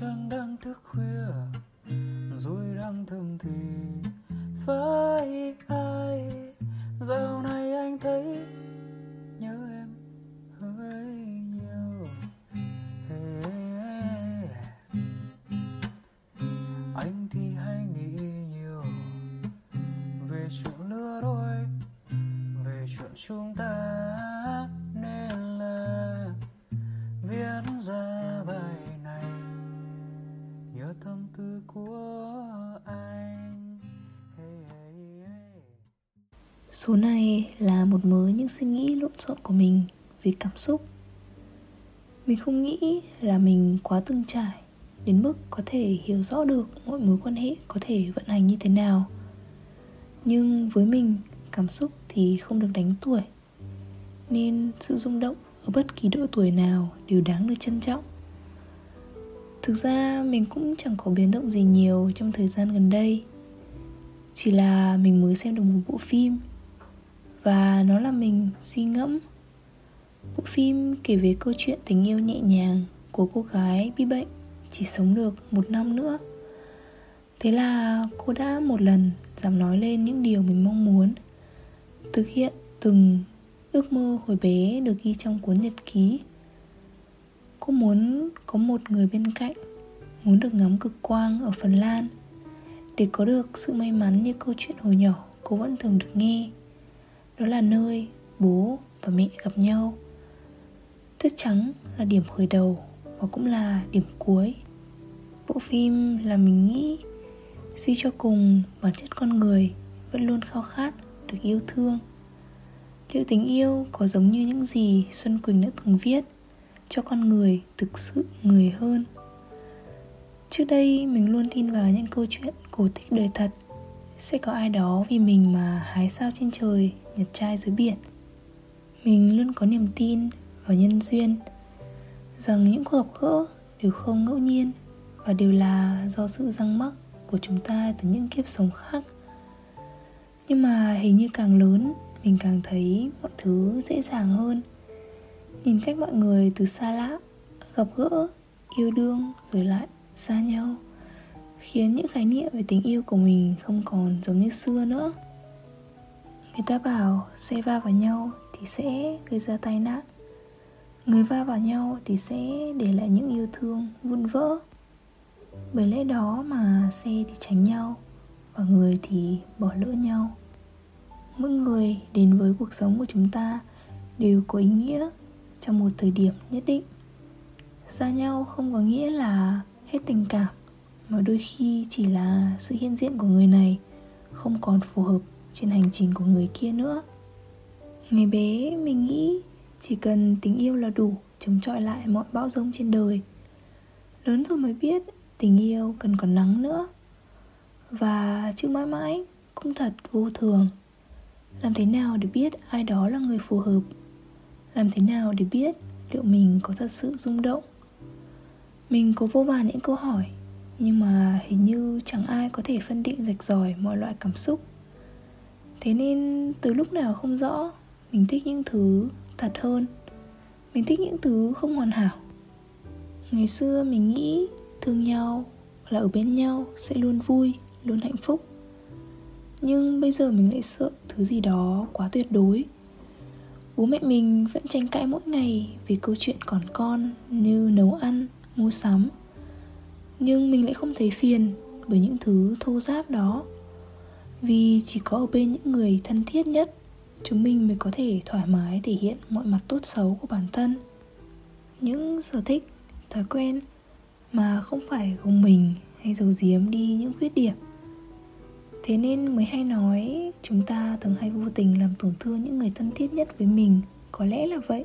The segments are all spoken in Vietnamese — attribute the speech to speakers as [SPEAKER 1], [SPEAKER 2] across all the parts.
[SPEAKER 1] Trăng đang thức khuya Rồi đang thầm thì
[SPEAKER 2] Số này là một mớ những suy nghĩ lộn xộn của mình về cảm xúc. Mình không nghĩ là mình quá từng trải đến mức có thể hiểu rõ được mọi mối quan hệ có thể vận hành như thế nào. Nhưng với mình, cảm xúc thì không được đánh tuổi. Nên sự rung động ở bất kỳ độ tuổi nào đều đáng được trân trọng. Thực ra mình cũng chẳng có biến động gì nhiều trong thời gian gần đây. Chỉ là mình mới xem được một bộ phim và nó làm mình suy ngẫm. Bộ phim kể về câu chuyện tình yêu nhẹ nhàng của cô gái bị bệnh, chỉ sống được một năm nữa. Thế là cô đã một lần dám nói lên những điều mình mong muốn, thực hiện từng ước mơ hồi bé được ghi trong cuốn nhật ký. Cô muốn có một người bên cạnh, muốn được ngắm cực quang ở phần lan, để có được sự may mắn như câu chuyện hồi nhỏ cô vẫn thường được nghe đó là nơi bố và mẹ gặp nhau. Tuyết trắng là điểm khởi đầu và cũng là điểm cuối. Bộ phim là mình nghĩ suy cho cùng bản chất con người vẫn luôn khao khát, được yêu thương. Liệu tình yêu có giống như những gì xuân quỳnh đã từng viết, cho con người thực sự người hơn. Trước đây mình luôn tin vào những câu chuyện cổ tích đời thật sẽ có ai đó vì mình mà hái sao trên trời, nhặt trai dưới biển? Mình luôn có niềm tin vào nhân duyên, rằng những cuộc gặp gỡ đều không ngẫu nhiên và đều là do sự răng mắc của chúng ta từ những kiếp sống khác. Nhưng mà hình như càng lớn, mình càng thấy mọi thứ dễ dàng hơn. Nhìn cách mọi người từ xa lạ, gặp gỡ, yêu đương rồi lại xa nhau khiến những khái niệm về tình yêu của mình không còn giống như xưa nữa. Người ta bảo, xe va vào nhau thì sẽ gây ra tai nạn. Người va vào nhau thì sẽ để lại những yêu thương vun vỡ. Bởi lẽ đó mà xe thì tránh nhau và người thì bỏ lỡ nhau. Mỗi người đến với cuộc sống của chúng ta đều có ý nghĩa trong một thời điểm nhất định. Xa nhau không có nghĩa là hết tình cảm mà đôi khi chỉ là sự hiện diện của người này, không còn phù hợp trên hành trình của người kia nữa. Ngày bé, mình nghĩ chỉ cần tình yêu là đủ chống chọi lại mọi bão rông trên đời. Lớn rồi mới biết tình yêu cần còn nắng nữa. Và chữ mãi mãi cũng thật vô thường. Làm thế nào để biết ai đó là người phù hợp? Làm thế nào để biết liệu mình có thật sự rung động? Mình có vô vàn những câu hỏi nhưng mà hình như chẳng ai có thể phân định rạch ròi mọi loại cảm xúc. Thế nên từ lúc nào không rõ, mình thích những thứ thật hơn. Mình thích những thứ không hoàn hảo. Ngày xưa mình nghĩ thương nhau là ở bên nhau sẽ luôn vui, luôn hạnh phúc. Nhưng bây giờ mình lại sợ thứ gì đó quá tuyệt đối. Bố mẹ mình vẫn tranh cãi mỗi ngày vì câu chuyện còn con như nấu ăn, mua sắm nhưng mình lại không thấy phiền bởi những thứ thô giáp đó. Vì chỉ có ở bên những người thân thiết nhất, chúng mình mới có thể thoải mái thể hiện mọi mặt tốt xấu của bản thân. Những sở thích, thói quen mà không phải gồng mình hay giấu giếm đi những khuyết điểm. Thế nên mới hay nói chúng ta thường hay vô tình làm tổn thương những người thân thiết nhất với mình, có lẽ là vậy.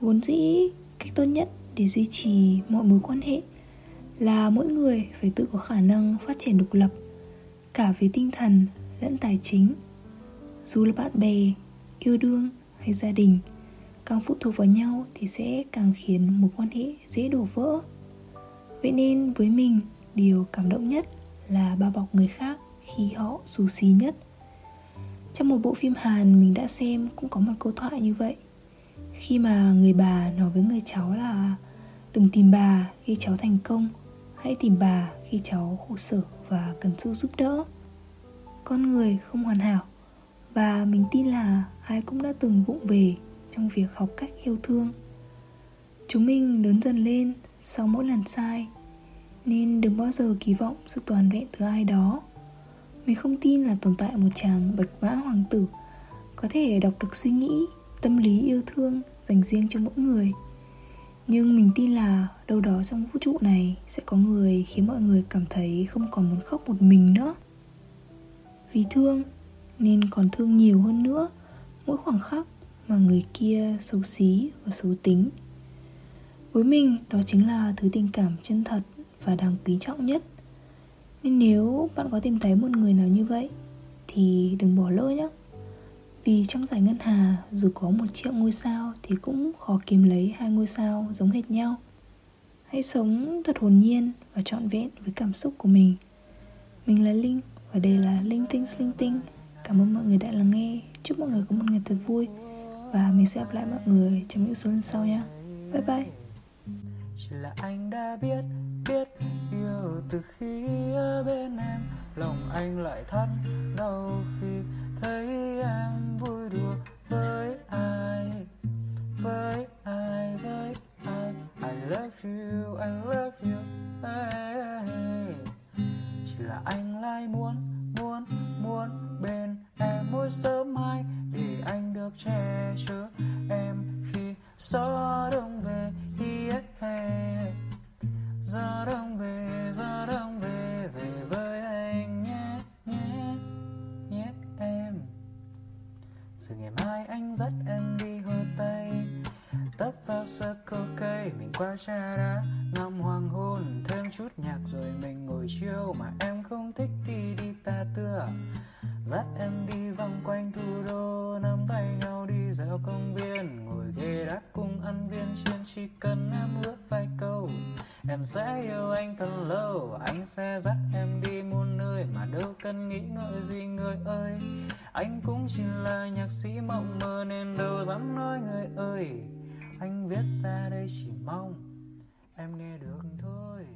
[SPEAKER 2] Vốn dĩ, cách tốt nhất để duy trì mọi mối quan hệ là mỗi người phải tự có khả năng phát triển độc lập, cả về tinh thần lẫn tài chính. Dù là bạn bè, yêu đương hay gia đình, càng phụ thuộc vào nhau thì sẽ càng khiến mối quan hệ dễ đổ vỡ. Vậy nên với mình, điều cảm động nhất là bao bọc người khác khi họ xù xí nhất. Trong một bộ phim hàn mình đã xem cũng có một câu thoại như vậy. Khi mà người bà nói với người cháu là đừng tìm bà khi cháu thành công hãy tìm bà khi cháu khổ sở và cần sự giúp đỡ. Con người không hoàn hảo. Và mình tin là ai cũng đã từng vụng về trong việc học cách yêu thương. Chúng mình lớn dần lên sau mỗi lần sai, nên đừng bao giờ kỳ vọng sự toàn vẹn từ ai đó. Mình không tin là tồn tại một chàng bạch mã hoàng tử có thể đọc được suy nghĩ, tâm lý yêu thương dành riêng cho mỗi người nhưng mình tin là đâu đó trong vũ trụ này sẽ có người khiến mọi người cảm thấy không còn muốn khóc một mình nữa. Vì thương, nên còn thương nhiều hơn nữa mỗi khoảng khắc mà người kia xấu xí và xấu tính. Với mình, đó chính là thứ tình cảm chân thật và đáng quý trọng nhất. Nên nếu bạn có tìm thấy một người nào như vậy, thì đừng bỏ lỡ nhé vì trong giải ngân hà, dù có một triệu ngôi sao thì cũng khó kiếm lấy hai ngôi sao giống hệt nhau. Hãy sống thật hồn nhiên và trọn vẹn với cảm xúc của mình. Mình là linh và đây là linh tinh linh tinh. Cảm ơn mọi người đã lắng nghe. Chúc mọi người có một ngày thật vui và mình sẽ gặp lại mọi người trong những số lần sau nhé. Bye bye.
[SPEAKER 1] Chỉ là anh đã biết biết yêu từ khi ở bên em. Lòng anh lại thắt đau anh lại muốn muốn muốn bên em mỗi sớm mai để anh được che chở em khi gió đông về yeah, hey. gió đông về gió đông về về với anh nhé nhé nhé em rồi ngày mai anh dắt em đi hồ tây tấp vào circle cây mình qua trà đá ngắm hoàng hôn thêm chút nhạc rồi mình chiều chiêu mà em không thích thì đi ta tưa dắt em đi vòng quanh thủ đô, nắm tay nhau đi dạo công viên. Ngồi ghế đá cùng ăn viên chiên chỉ cần em ước vài câu, em sẽ yêu anh thật lâu. Anh sẽ dắt em đi muôn nơi mà đâu cần nghĩ ngợi gì người ơi. Anh cũng chỉ là nhạc sĩ mộng mơ nên đâu dám nói người ơi. Anh viết ra đây chỉ mong em nghe được thôi.